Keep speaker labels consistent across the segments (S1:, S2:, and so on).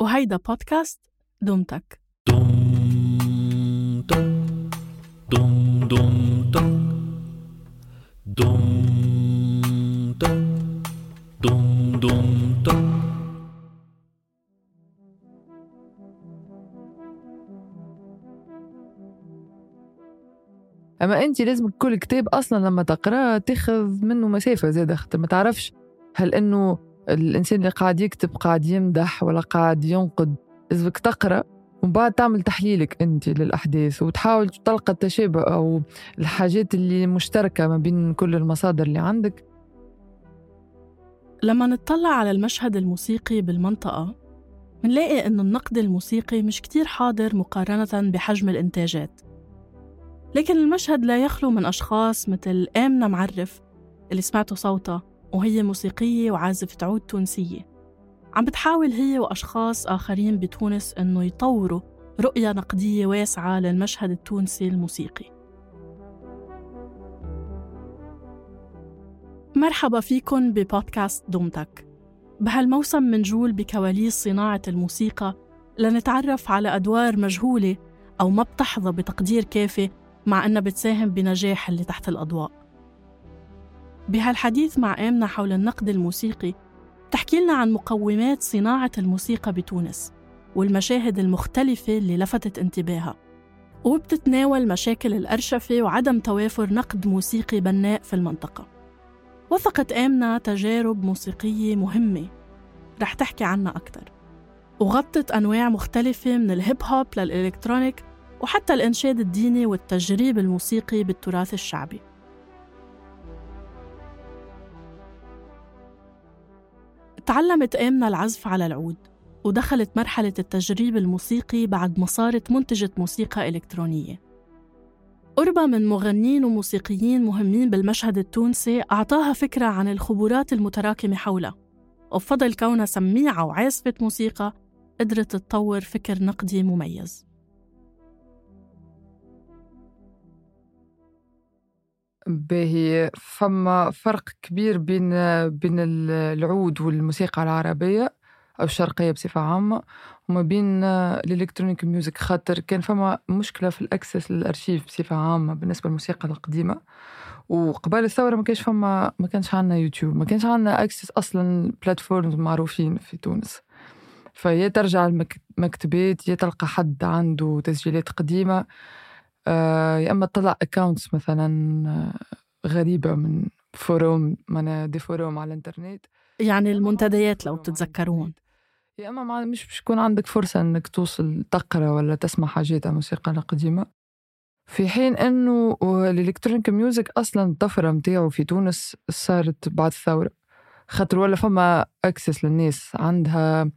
S1: وهيدا بودكاست دمتك.
S2: Dum dum dum dum dum dum dum dum
S3: أما انت لازم كل كتاب أصلا لما تقرأه تاخذ منه مسافة زاده خاطر ما تعرفش هل إنه الإنسان اللي قاعد يكتب قاعد يمدح ولا قاعد ينقد لازمك تقرأ ومن بعد تعمل تحليلك أنت للأحداث وتحاول تلقى التشابه أو الحاجات اللي مشتركة ما بين كل المصادر اللي عندك.
S1: لما نطلع على المشهد الموسيقي بالمنطقة منلاقي إنه النقد الموسيقي مش كتير حاضر مقارنة بحجم الإنتاجات. لكن المشهد لا يخلو من أشخاص مثل آمنة معرف اللي سمعتوا صوتها وهي موسيقية وعازفة عود تونسية. عم بتحاول هي وأشخاص آخرين بتونس إنه يطوروا رؤية نقدية واسعة للمشهد التونسي الموسيقي. مرحبا فيكن ببودكاست دومتك. بهالموسم منجول بكواليس صناعة الموسيقى لنتعرف على أدوار مجهولة أو ما بتحظى بتقدير كافي مع أنها بتساهم بنجاح اللي تحت الأضواء. بهالحديث مع آمنة حول النقد الموسيقي بتحكي لنا عن مقومات صناعة الموسيقى بتونس والمشاهد المختلفة اللي لفتت انتباهها وبتتناول مشاكل الأرشفة وعدم توافر نقد موسيقي بناء في المنطقة. وثقت آمنة تجارب موسيقية مهمة رح تحكي عنها أكتر. وغطت أنواع مختلفة من الهيب هوب للإلكترونيك وحتى الإنشاد الديني والتجريب الموسيقي بالتراث الشعبي. تعلمت آمنة العزف على العود ودخلت مرحلة التجريب الموسيقي بعد ما صارت منتجة موسيقى إلكترونية. قربها من مغنيين وموسيقيين مهمين بالمشهد التونسي أعطاها فكرة عن الخبرات المتراكمة حولها وبفضل كونها سميعة وعازفة موسيقى قدرت تطور فكر نقدي مميز.
S3: باهي فما فرق كبير بين بين العود والموسيقى العربية أو الشرقية بصفة عامة وما بين ال electronic music. خاطر كان فما مشكلة في ال access للأرشيف بصفة عامة بالنسبة للموسيقى القديمة. وقبل الثورة ما كانش فما ما كانش عندنا يوتيوب ما كانش عندنا access أصلا platforms معروفين في تونس. فيا ترجع المكتبات يا تلقى حد عنده تسجيلات قديمة. آه، يا أما تطلع accounts مثلا آه، غريبة من forum من des forums على الإنترنت.
S1: يعني المنتديات لو بتتذكرون
S3: يا أما ما مش مش يكون عندك فرصة إنك توصل تقرأ ولا تسمع حاجات موسيقى القديمة. في حين إنه ال electronic music أصلا الطفرة متاعه في تونس صارت بعد الثورة. خاطر ولا فما access للناس. عندها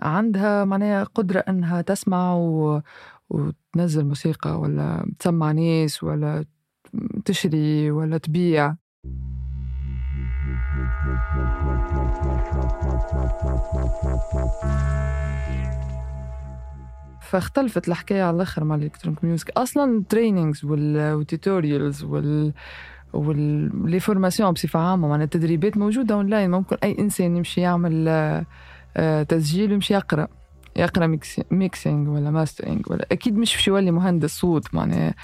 S3: عندها معناها قدرة إنها تسمع و... وتنزل موسيقى ولا تسمع ناس ولا تشري ولا تبيع. فاختلفت الحكاية على الآخر مع ال electronic music. أصلا ال trainings وال tutorials وال و les formations بصفة عامة معناها التدريبات موجودة اونلاين ممكن أي إنسان يمشي يعمل آه، تسجيل ويمشي يقرأ. يقرأ mixing ولا mastering ولا أكيد مش باش يولي مهندس صوت معناها.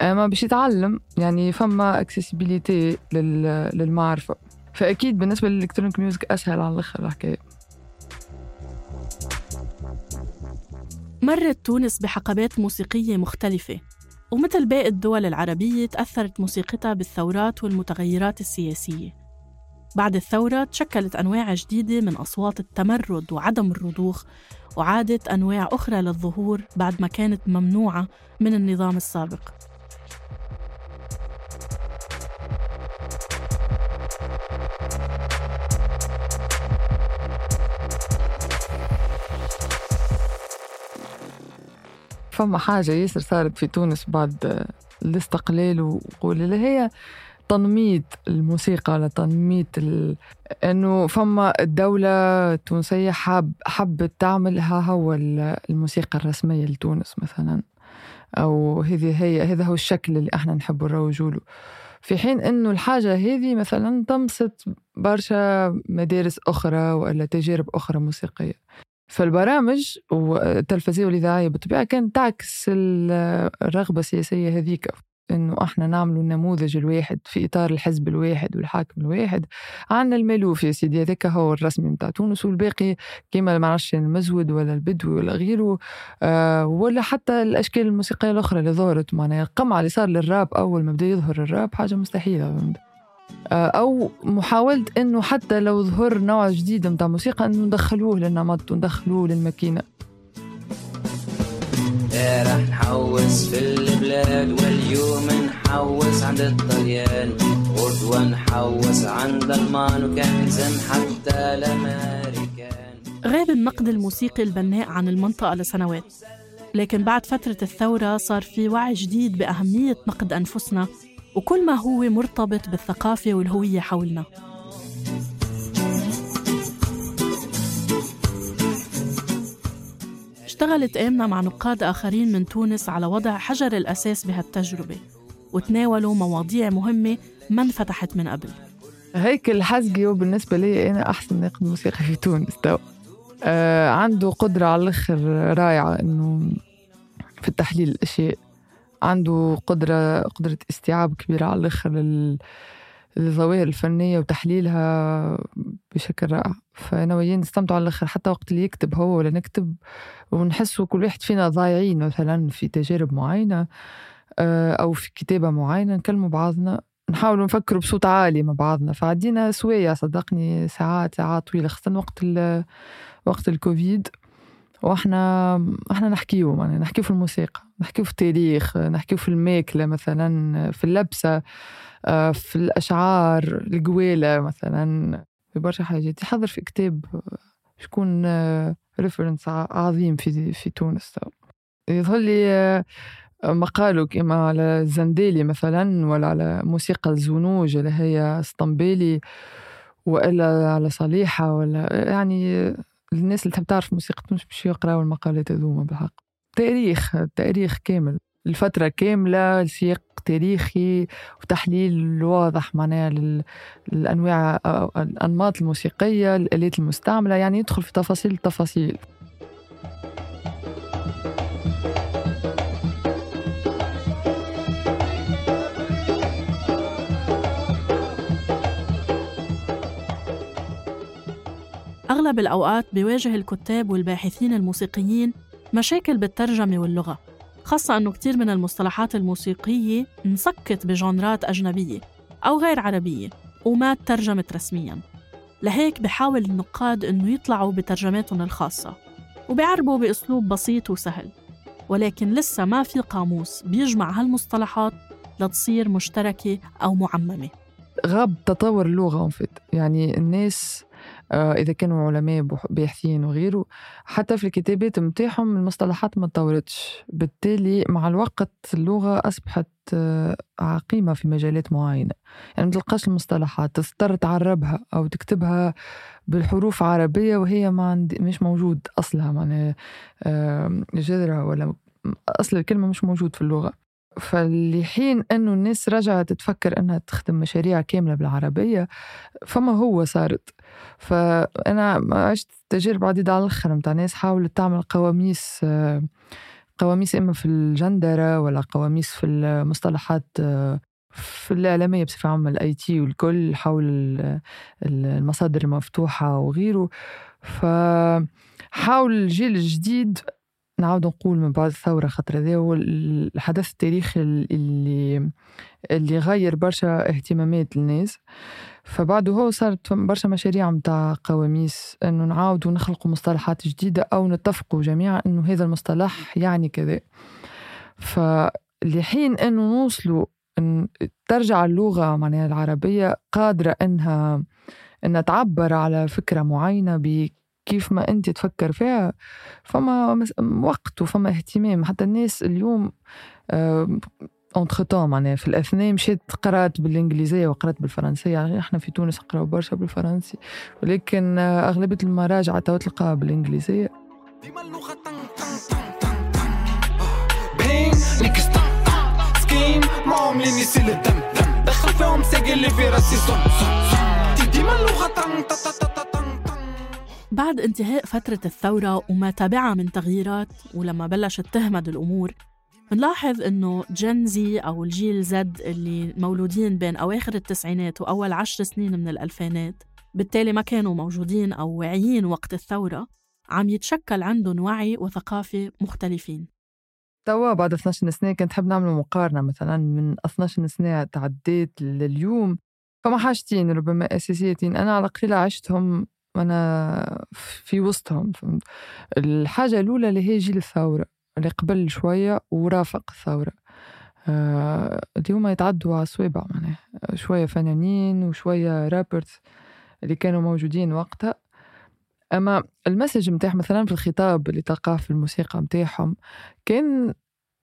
S3: أما باش يتعلم يعني فما accessibility للمعرفة. فأكيد بالنسبة لل electronic music أسهل على الآخر الحكاية.
S1: مرت تونس بحقبات موسيقية مختلفة ومثل باقي الدول العربية تأثرت موسيقتها بالثورات والمتغيرات السياسية. بعد الثورة تشكلت أنواع جديدة من أصوات التمرد وعدم الرضوخ وعادت أنواع أخرى للظهور بعد ما كانت ممنوعة من النظام السابق.
S3: فما حاجة ياسر صارت في تونس بعد الاستقلال واللي هي تنميط الموسيقى ولا تنميط ال... إنه فما الدولة التونسية حاب حبت تعملها هو الموسيقى الرسمية لتونس مثلا. أو هذه هي هذا هو الشكل اللي إحنا نحب نروجوا له. في حين إنه الحاجة هذه مثلا تمست برشا مدارس أخرى ولا تجارب أخرى موسيقية. فالبرامج والتلفزيون والإذاعية بالطبيعة كانت تعكس الرغبة السياسية هذيك. إنه أحنا نعملوا النموذج الواحد في إطار الحزب الواحد والحاكم الواحد. عندنا المألوف يا سيدي هذاك هو الرسمي نتاع تونس والباقي كيما ما المزود ولا البدوي ولا غيره آه ولا حتى الأشكال الموسيقية الأخرى اللي ظهرت معناها. القمع اللي صار للراب أول ما بدأ يظهر الراب حاجة مستحيلة. آه أو محاولة إنه حتى لو ظهر نوع جديد نتاع موسيقى إنه ندخلوه للنمط وندخلوه للماكينة.
S4: رح نحوس في البلاد واليوم نحوس عند الطليان غدوة نحوس عند المان وكنزم حتى الأمريكان
S1: غاب النقد الموسيقي البناء عن المنطقة لسنوات. لكن بعد فترة الثورة صار في وعي جديد بأهمية نقد أنفسنا. وكل ما هو مرتبط بالثقافة والهوية حولنا. اشتغلت آمنة مع نقاد آخرين من تونس على وضع حجر الأساس بهالتجربة وتناولوا مواضيع مهمة ما انفتحت من قبل.
S3: هيك الحزقي بالنسبة لي أنا أحسن ناقد موسيقى في تونس تو. آه عنده قدرة على الآخر رائعة إنه في التحليل الأشياء عنده قدرة قدرة استيعاب كبيرة على الآخر الظواهر الفنية وتحليلها بشكل رائع. فأنا وياه نستمتع على الآخر حتى وقت اللي يكتب هو ولا نكتب ونحسوا كل واحد فينا ضايعين مثلا في تجارب معينة آه، أو في كتابة معينة نكلموا بعضنا نحاولوا نفكروا بصوت عالي مع بعضنا. فعدينا سوية صدقني ساعات ساعات طويلة خاصة وقت وقت الكوفيد. وإحنا إحنا نحكيو يعني نحكيو في الموسيقى نحكيو في التاريخ نحكيو في الماكلة مثلا في اللبسة آه، في الأشعار القويلة مثلا. في برشا حاجات. يحضر في كتاب شكون ريفرنس آه، عظيم في في تونس. يظهر لي آه، مقاله كما على الزنديلي مثلا ولا على موسيقى الزنوج اللي هي اسطنبيلي وإلا على صليحه ولا يعني الناس اللي تحب تعرف موسيقى باش يقراوا المقالات هذوما بالحق. تاريخ تاريخ كامل. الفترة كاملة سياق تاريخي وتحليل واضح معناها للأنواع الأنماط الموسيقية الآلات المستعملة يعني يدخل في تفاصيل التفاصيل.
S1: أغلب الأوقات بيواجه الكتاب والباحثين الموسيقيين مشاكل بالترجمة واللغة خاصة أنه كتير من المصطلحات الموسيقية انسكت بجانرات أجنبية أو غير عربية وما ترجمت رسمياً. لهيك بحاول النقاد أنه يطلعوا بترجماتهم الخاصة وبيعربوا بأسلوب بسيط وسهل ولكن لسه ما في قاموس بيجمع هالمصطلحات لتصير مشتركة أو معممة.
S3: غاب تطور اللغة يعني الناس إذا كانوا علماء باحثين وغيره حتى في الكتابات متاعهم المصطلحات ما تطورتش. بالتالي مع الوقت اللغة أصبحت آه، عقيمة في مجالات معينة. يعني ما تلقاش المصطلحات تضطر تعربها أو تكتبها بالحروف عربية وهي ما عندي مش موجود أصلها. معناها آه، جذرها ولا أصل الكلمة مش موجود في اللغة. فلحين إنه الناس رجعت تفكر إنها تخدم مشاريع كاملة بالعربية فما هو صارت. فأنا عشت تجارب عديدة على الآخر متاع ناس حاولت تعمل قواميس قواميس إما في الجندرة ولا قواميس في المصطلحات في الإعلامية بصفة عامة الأي تي والكل حول ال- ال- المصادر المفتوحة وغيره. فحاول الجيل الجديد نعاود نقول من بعد الثورة خاطر هذا هو الحدث التاريخي اللي اللي غير برشا اهتمامات الناس. فبعده هو صارت برشا مشاريع متاع قواميس إنه نعاودوا نخلقوا مصطلحات جديدة أو نتفقوا جميعا إنه هذا المصطلح يعني كذا. فلحين إنه نوصلوا إن ترجع اللغة معناها العربية قادرة إنها إنها تعبر على فكرة معينة بكيف ما أنت تفكر فيها فما وقت وفما اهتمام. حتى الناس اليوم اونتخ معناها في الأثناء مشيت قرأت بالإنجليزية وقرأت بالفرنسية. يعني إحنا في تونس نقرأو برشا بالفرنسي. ولكن آه، أغلبية المراجع تو تلقاها بالإنجليزية.
S5: ديما سكيم معهم لين يسيل الدم دم دخل فيهم ساقي اللي في راسي صن صن ديما طن
S1: بعد انتهاء فترة الثورة وما تبعها من تغييرات ولما بلشت تهمد الأمور بنلاحظ إنه جنزي أو الجيل زد اللي مولودين بين أواخر التسعينات وأول عشر سنين من الألفينات بالتالي ما كانوا موجودين أو واعيين وقت الثورة عم يتشكل عندهم وعي وثقافة مختلفين.
S3: توا بعد 12 سنة كنت حاب نعمل مقارنة مثلا من 12 سنة تعديت لليوم. فما حاجتين ربما أساسيتين. أنا على قليلة عشتهم وأنا في وسطهم فهمت؟ الحاجة الأولى اللي هي جيل الثورة. اللي قبل شوية ورافق الثورة آه، اللي هما يتعدوا على الصوابع معناها. شوية فنانين وشوية رابرز اللي كانوا موجودين وقتها. أما المسج متاعهم مثلا في الخطاب اللي تلقاه في الموسيقى متاعهم كان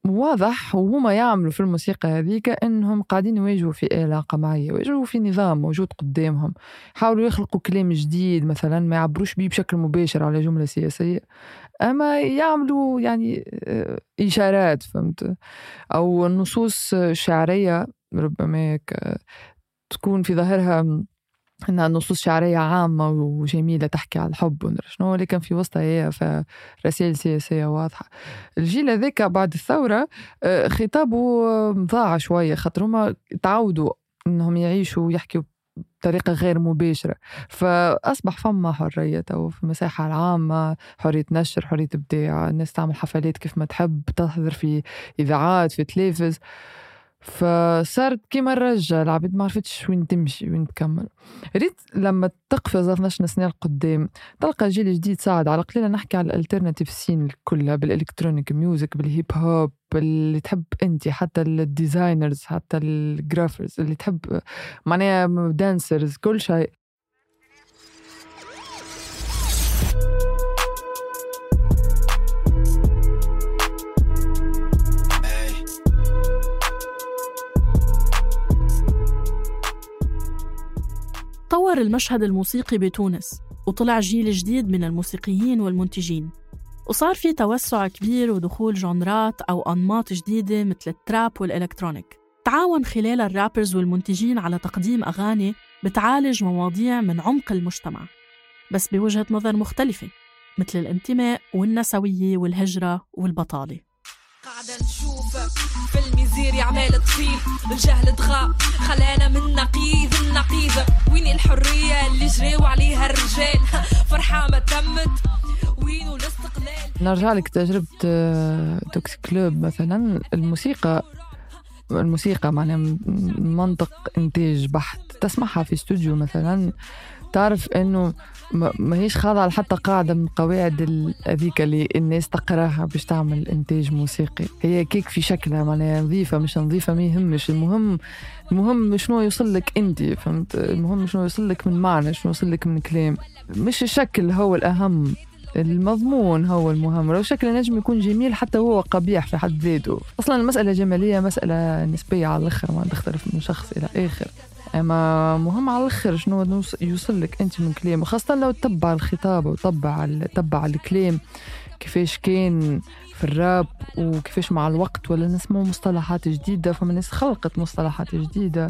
S3: واضح وهما يعملوا في الموسيقى هذيك إنهم قاعدين يواجهوا في آلة قمعية يواجهوا في نظام موجود قدامهم. حاولوا يخلقوا كلام جديد مثلا ما يعبروش بيه بشكل مباشر على جملة سياسية أما يعملوا يعني آه، إشارات فهمت؟ أو نصوص شعرية ربما هيك تكون في ظاهرها إنها نصوص شعرية عامة وجميلة تحكي على الحب وندري شنو ولكن في وسطها هي فرسائل سياسية واضحة. الجيل هذاك بعد الثورة آه، خطابه ضاع شوية خاطر هما تعودوا إنهم يعيشوا ويحكوا بطريقة غير مباشرة. فأصبح فما حرية تو في المساحة العامة حرية نشر حرية إبداع الناس تعمل حفلات كيف ما تحب تحضر في إذاعات في تلفز. فصارت كيما الرجة العباد ما عرفتش وين تمشي وين تكمل. ريت لما تقفز 12 سنة لقدام تلقى جيل جديد صاعد على قليلة نحكي على ال alternative scene كلها بال electronic music بال hip hop اللي تحب أنت حتى ال designers حتى ال graffers اللي تحب معناها dancers كل شيء.
S1: طور المشهد الموسيقي بتونس وطلع جيل جديد من الموسيقيين والمنتجين. وصار في توسع كبير ودخول genre ات أو أنماط جديدة مثل ال trap وال electronic. تعاون خلال الرابرز والمنتجين على تقديم أغاني بتعالج مواضيع من عمق المجتمع. بس بوجهة نظر مختلفة مثل الانتماء والنسوية والهجرة والبطالة.
S6: قاعدة نشوف فيلم يزير عمال تطير الجهل طغى خلانا من نقيض النقيض. وين الحرية اللي جريوا عليها الرجال؟ فرحة ما تمت. وين الاستقلال؟
S3: نرجع لك تجربة توكس كلوب مثلا. الموسيقى الموسيقى معناها من منطق إنتاج بحت. تسمعها في استوديو مثلا. تعرف إنه ما هيش خاضعة لحتى قاعدة من قواعد هذيك اللي الناس تقراها باش تعمل إنتاج موسيقي. هي كيك في شكلها معناها نظيفة مش نظيفة ما يهمش. المهم المهم شنو يوصل لك أنت فهمت؟ المهم شنو يوصل لك من معنى شنو يوصل لك من كلام. مش الشكل هو الأهم المضمون هو المهم. لو الشكل نجم يكون جميل حتى هو قبيح في حد ذاته. أصلا المسألة جمالية مسألة نسبية على الآخر ما تختلف من شخص إلى آخر. أما مهم على الآخر شنو يوصل لك أنت من كلام خاصة لو تتبع الخطاب وتتبع ال- تتبع الكلام. كيفاش كان في الراب وكيفاش مع الوقت ولا نسمعوا مصطلحات جديدة فما ناس خلقت مصطلحات جديدة.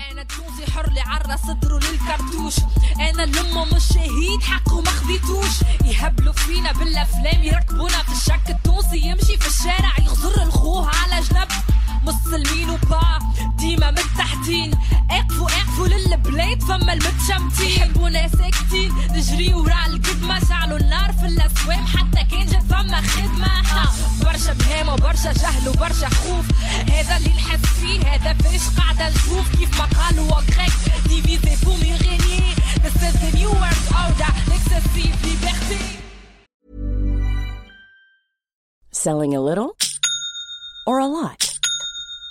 S6: أنا تونسي حر اللي عرى صدره للكرتوش. أنا لما مش شهيد حقه ما خذيتوش يهبلوا فينا بالأفلام يركبونا في الشك. التونسي يمشي في الشارع يغزر الخوه على جنب. مسلمين وبا ديما متحتين اقفوا اقفوا للبلاد فما المتشمتين. يحبونا ساكتين نجري ورا القدمة شعلوا النار في الأسوام. حتى كان جات فما خدمة. ها، برشا جهل وبرشا خوف. هذا اللي نحس فيه هذا باش قاعدة نشوف كيف ما قالوا وكريك ديفيزي فو مي غيني This is the new world order Excessive liberty
S7: Selling a little or a lot?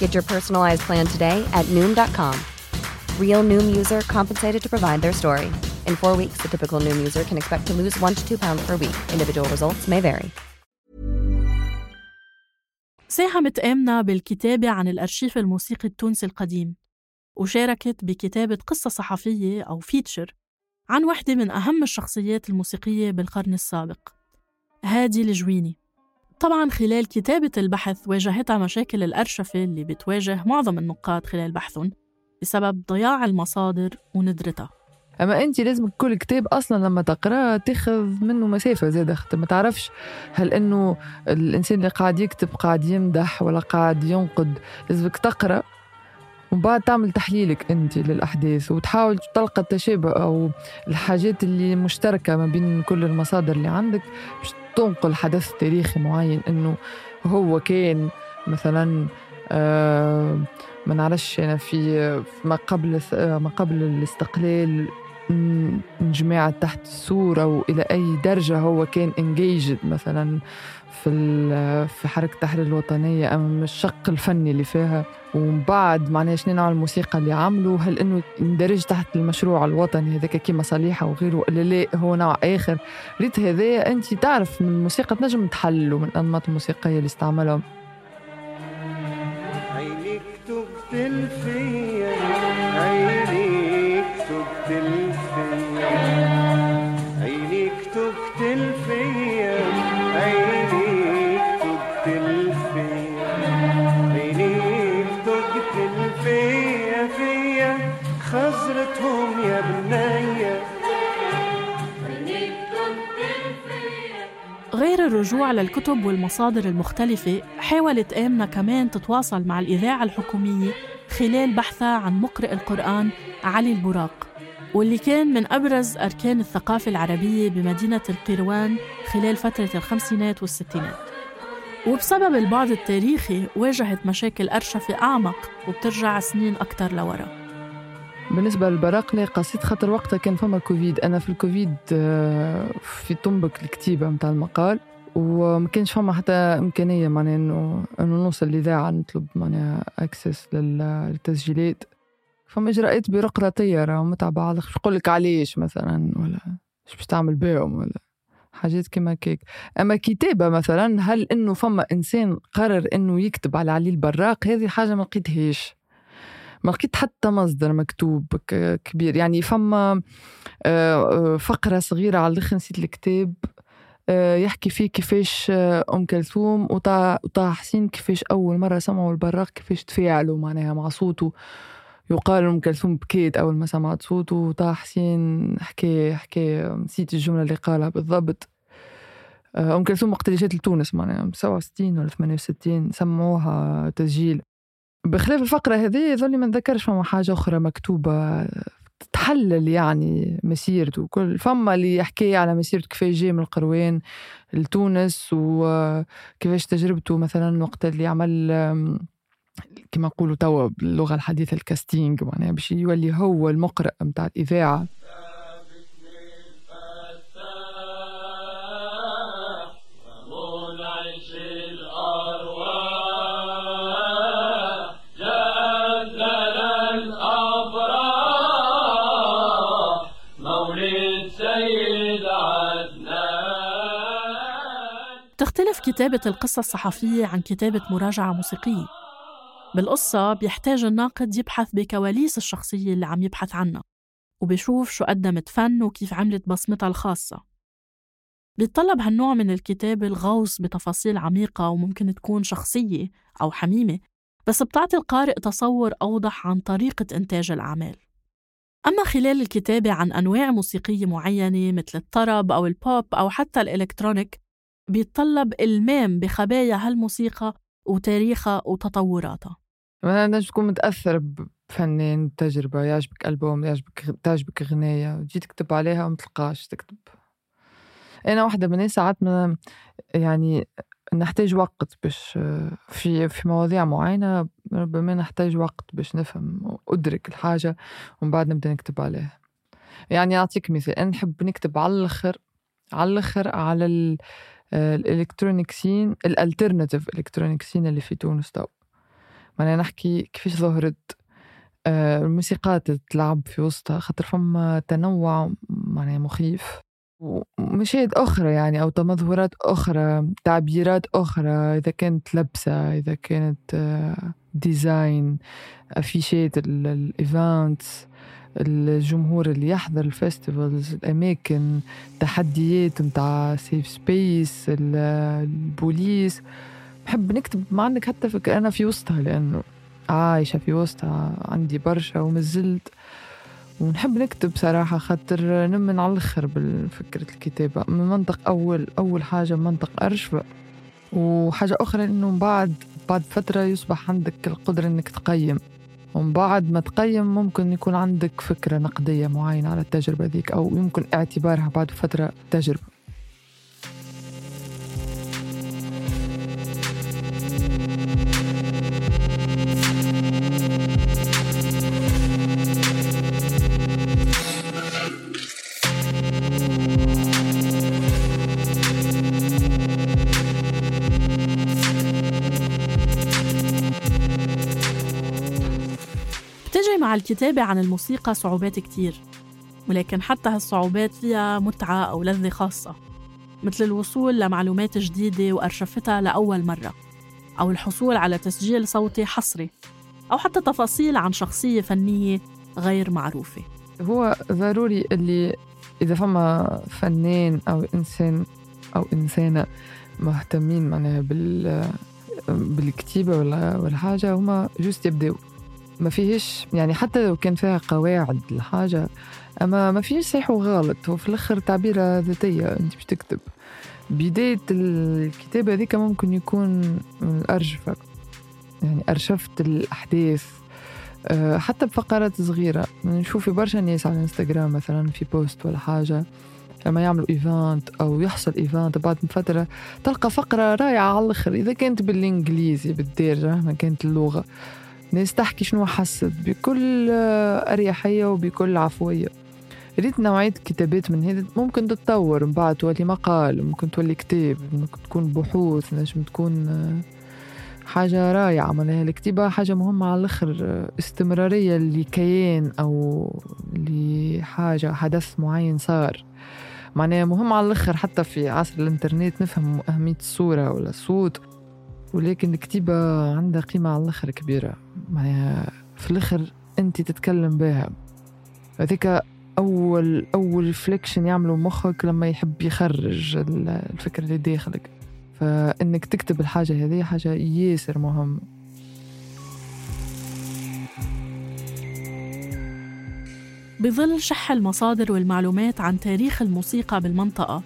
S8: Get your personalized plan today at Noom.com. Real Noom user compensated to provide their story. In four weeks, the typical Noom user can expect to lose one to two pounds per week. Individual results may vary.
S1: ساهمت آمنة بالكتابة عن الأرشيف الموسيقي التونسي القديم وشاركت بكتابة قصة صحفية أو فيتشر عن واحدة من أهم الشخصيات الموسيقية بالقرن السابق هادي الجويني طبعا خلال كتابة البحث واجهتها مشاكل الأرشفة اللي بتواجه معظم النقاد خلال بحثهم بسبب ضياع المصادر وندرتها.
S3: أما أنت لازم كل كتاب أصلا لما تقراه تاخذ منه مسافة زاده خاطر ما تعرفش هل إنه الإنسان اللي قاعد يكتب قاعد يمدح ولا قاعد ينقد لازمك تقرأ ومن بعد تعمل تحليلك أنت للأحداث وتحاول تلقى التشابه أو الحاجات اللي مشتركة ما بين كل المصادر اللي عندك باش تنقل حدث تاريخي معين إنه هو كان مثلا آه ما نعرفش أنا في ما قبل ما قبل الاستقلال جماعة تحت الصورة وإلى أي درجة هو كان انجيجد مثلا في في حركة التحرير الوطنية أم الشق الفني اللي فيها. ومن بعد معناها شنو نوع الموسيقى اللي عملوا؟ هل إنه يندرج تحت المشروع الوطني هذاك كيما صليحة وغيره ولا لا؟ هو نوع آخر. ريت هذايا أنت تعرف من الموسيقى تنجم تحلوا من الأنماط الموسيقية اللي استعملهم.
S9: عينيك تقتل فيا.
S1: الرجوع للكتب والمصادر المختلفة حاولت آمنة كمان تتواصل مع الإذاعة الحكومية خلال بحثها عن مقرئ القرآن علي البراق واللي كان من أبرز أركان الثقافة العربية بمدينة القيروان خلال فترة الخمسينات والستينات. وبسبب البعد التاريخي واجهت مشاكل أرشفة أعمق وبترجع سنين أكتر لورا.
S3: بالنسبة للبراق لا قصيت خاطر وقتها كان فما كوفيد أنا في الكوفيد آه، في طنبك الكتيبة متاع المقال وما كانش فما حتى إمكانية معناها إنه إنه نوصل الإذاعة نطلب معناها أكسس للتسجيلات. فما إجراءات بيروقراطية راهو متعبة على مش بقول لك علاش مثلا ولا إيش باش تعمل بيهم ولا حاجات كيما كيك أما كتابة مثلا هل إنه فما إنسان قرر إنه يكتب على علي البراق؟ هذه حاجة ما لقيتهاش. ما لقيت حتى مصدر مكتوب كبير. يعني فما آه، آه، فقرة صغيرة على الآخر نسيت الكتاب. يحكي فيه كيفاش آه، أم كلثوم وطه حسين كيفاش أول مرة سمعوا البراق كيفاش تفاعلوا معناها مع صوته. يقال أم كلثوم بكيت أول ما سمعت صوته وطه حسين حكى حكى نسيت الجملة اللي قالها بالضبط. آه، أم كلثوم وقت اللي جات لتونس معناها 67 ولا 68 سمعوها تسجيل. بخلاف الفقرة هذه يظل ما نذكرش فما حاجة أخرى مكتوبة تحلل يعني مسيرته. كل فما اللي يحكي على مسيرته كيفاش جاي من القروان لتونس وكيفاش تجربته مثلا وقت اللي عمل كما نقولوا توا باللغة الحديثة الكاستينج معناها باش يولي هو المقرئ متاع الإذاعة.
S1: تختلف كتابة القصة الصحفية عن كتابة مراجعة موسيقية. بالقصة بيحتاج الناقد يبحث بكواليس الشخصية اللي عم يبحث عنها وبيشوف شو قدمت فن وكيف عملت بصمتها الخاصة. بيتطلب هالنوع من الكتابة الغوص بتفاصيل عميقة وممكن تكون شخصية أو حميمة بس بتعطي القارئ تصور أوضح عن طريقة إنتاج الأعمال. أما خلال الكتابة عن أنواع موسيقية معينة مثل الطرب أو البوب أو حتى الإلكترونيك بيتطلب إلمام بخبايا هالموسيقى وتاريخها وتطوراتها
S3: مثلا نجم تكون متأثر بفنان تجربة يعجبك ألبوم يعجبك تعجبك أغنية وتجي تكتب عليها وما تلقاش تكتب. أنا واحدة من الناس ساعات ما يعني نحتاج وقت باش في في مواضيع معينة ربما نحتاج وقت باش نفهم وأدرك الحاجة ومن بعد نبدأ نكتب عليها. يعني أعطيك مثال أنا نحب نكتب على الآخر على الآخر على ال ال electronic scene ال alternative electronic scene اللي في تونس تو معناها نحكي كيفاش ظهرت آه، الموسيقات تلعب في وسطها خاطر فما تنوع معناها مخيف. ومشاهد أخرى يعني أو تمظهرات أخرى تعبيرات أخرى إذا كانت لبسة إذا كانت آه، design أفيشات ال events الجمهور اللي يحضر ال festivals الأماكن تحديات متاع safe space policies. بحب نكتب ما عندك حتى فكرة أنا في وسطها لأنه عايشة في وسطها عندي برشا ومازلت ونحب نكتب صراحة خاطر نمن على الآخر بالفكرة الكتابة. من منطق أول أول حاجة منطق أرشفة. وحاجة أخرى إنه بعد بعد فترة يصبح عندك القدرة إنك تقيم. ومن بعد ما تقيم ممكن يكون عندك فكرة نقدية معينة على التجربة ذيك أو يمكن اعتبارها بعد فترة تجربة.
S1: مع الكتابة عن الموسيقى صعوبات كتير ولكن حتى هالصعوبات فيها متعة أو لذة خاصة مثل الوصول لمعلومات جديدة وأرشفتها لأول مرة أو الحصول على تسجيل صوتي حصري أو حتى تفاصيل عن شخصية فنية غير معروفة.
S3: هو ضروري اللي إذا فما فنان أو إنسان أو إنسانة مهتمين معناها بال بالكتيبة ولا ولا حاجة هما juste يبداو ما فيهش يعني حتى لو كان فيها قواعد الحاجة أما ما فيش صحيح وغلط. هو في الآخر تعبيرة ذاتية أنت باش تكتب. بداية الكتابة هذيك ممكن يكون الأرشفة يعني أرشفت الأحداث. أه، حتى بفقرات صغيرة. نشوف برشا ناس على الانستغرام مثلا في post ولا حاجة. لما يعملوا event أو يحصل event بعد من فترة تلقى فقرة رائعة على الآخر. إذا كانت بالإنجليزي بالدارجة ما كانت اللغة. ناس تحكي شنو حست بكل آه، أريحية وبكل عفوية. ريت نوعية كتابات من هذا ممكن تتطور من بعد تولي مقال ممكن تولي كتاب ممكن تكون بحوث نجم تكون آه، حاجة رائعة. معناها الكتيبة حاجة مهمة على الآخر استمرارية لكيان أو لحاجة حدث معين صار. معناها مهم على الآخر حتى في عصر الإنترنت نفهم أهمية الصورة ولا الصوت. ولكن الكتيبة عندها قيمة على الآخر كبيرة. معناها في الآخر أنت تتكلم بها. هذيك أول أول ريفليكشن يعمله مخك لما يحب يخرج الفكرة اللي داخلك. فإنك تكتب الحاجة هذه حاجة ياسر مهم.
S1: بظل شح المصادر والمعلومات عن تاريخ الموسيقى بالمنطقة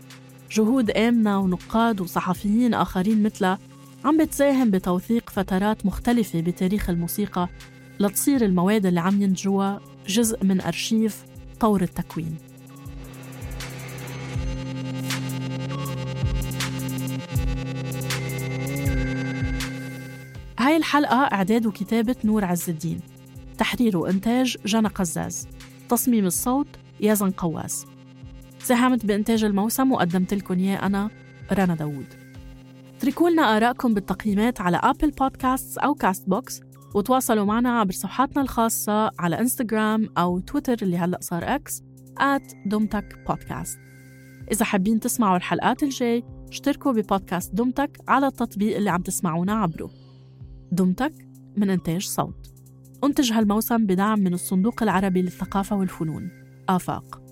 S1: جهود آمنة ونقاد وصحفيين آخرين مثلها عم بتساهم بتوثيق فترات مختلفة بتاريخ الموسيقى لتصير المواد اللي عم ينتجوها جزء من أرشيف طور التكوين. هاي الحلقة إعداد وكتابة نور عز الدين تحرير وإنتاج جنى قزاز تصميم الصوت يازن قواس. ساهمت بإنتاج الموسم وقدمت لكم إياه أنا رنا داوود. اتركوا لنا آرائكم بالتقييمات على أبل بودكاست أو كاست بوكس وتواصلوا معنا عبر صفحاتنا الخاصة على إنستغرام أو تويتر اللي هلأ صار أكس دمتك بودكاست إذا حابين تسمعوا الحلقات الجاي اشتركوا ببودكاست دمتك على التطبيق اللي عم تسمعونا عبره. دمتك من إنتاج صوت. أنتج هالموسم بدعم من الصندوق العربي للثقافة والفنون. آفاق.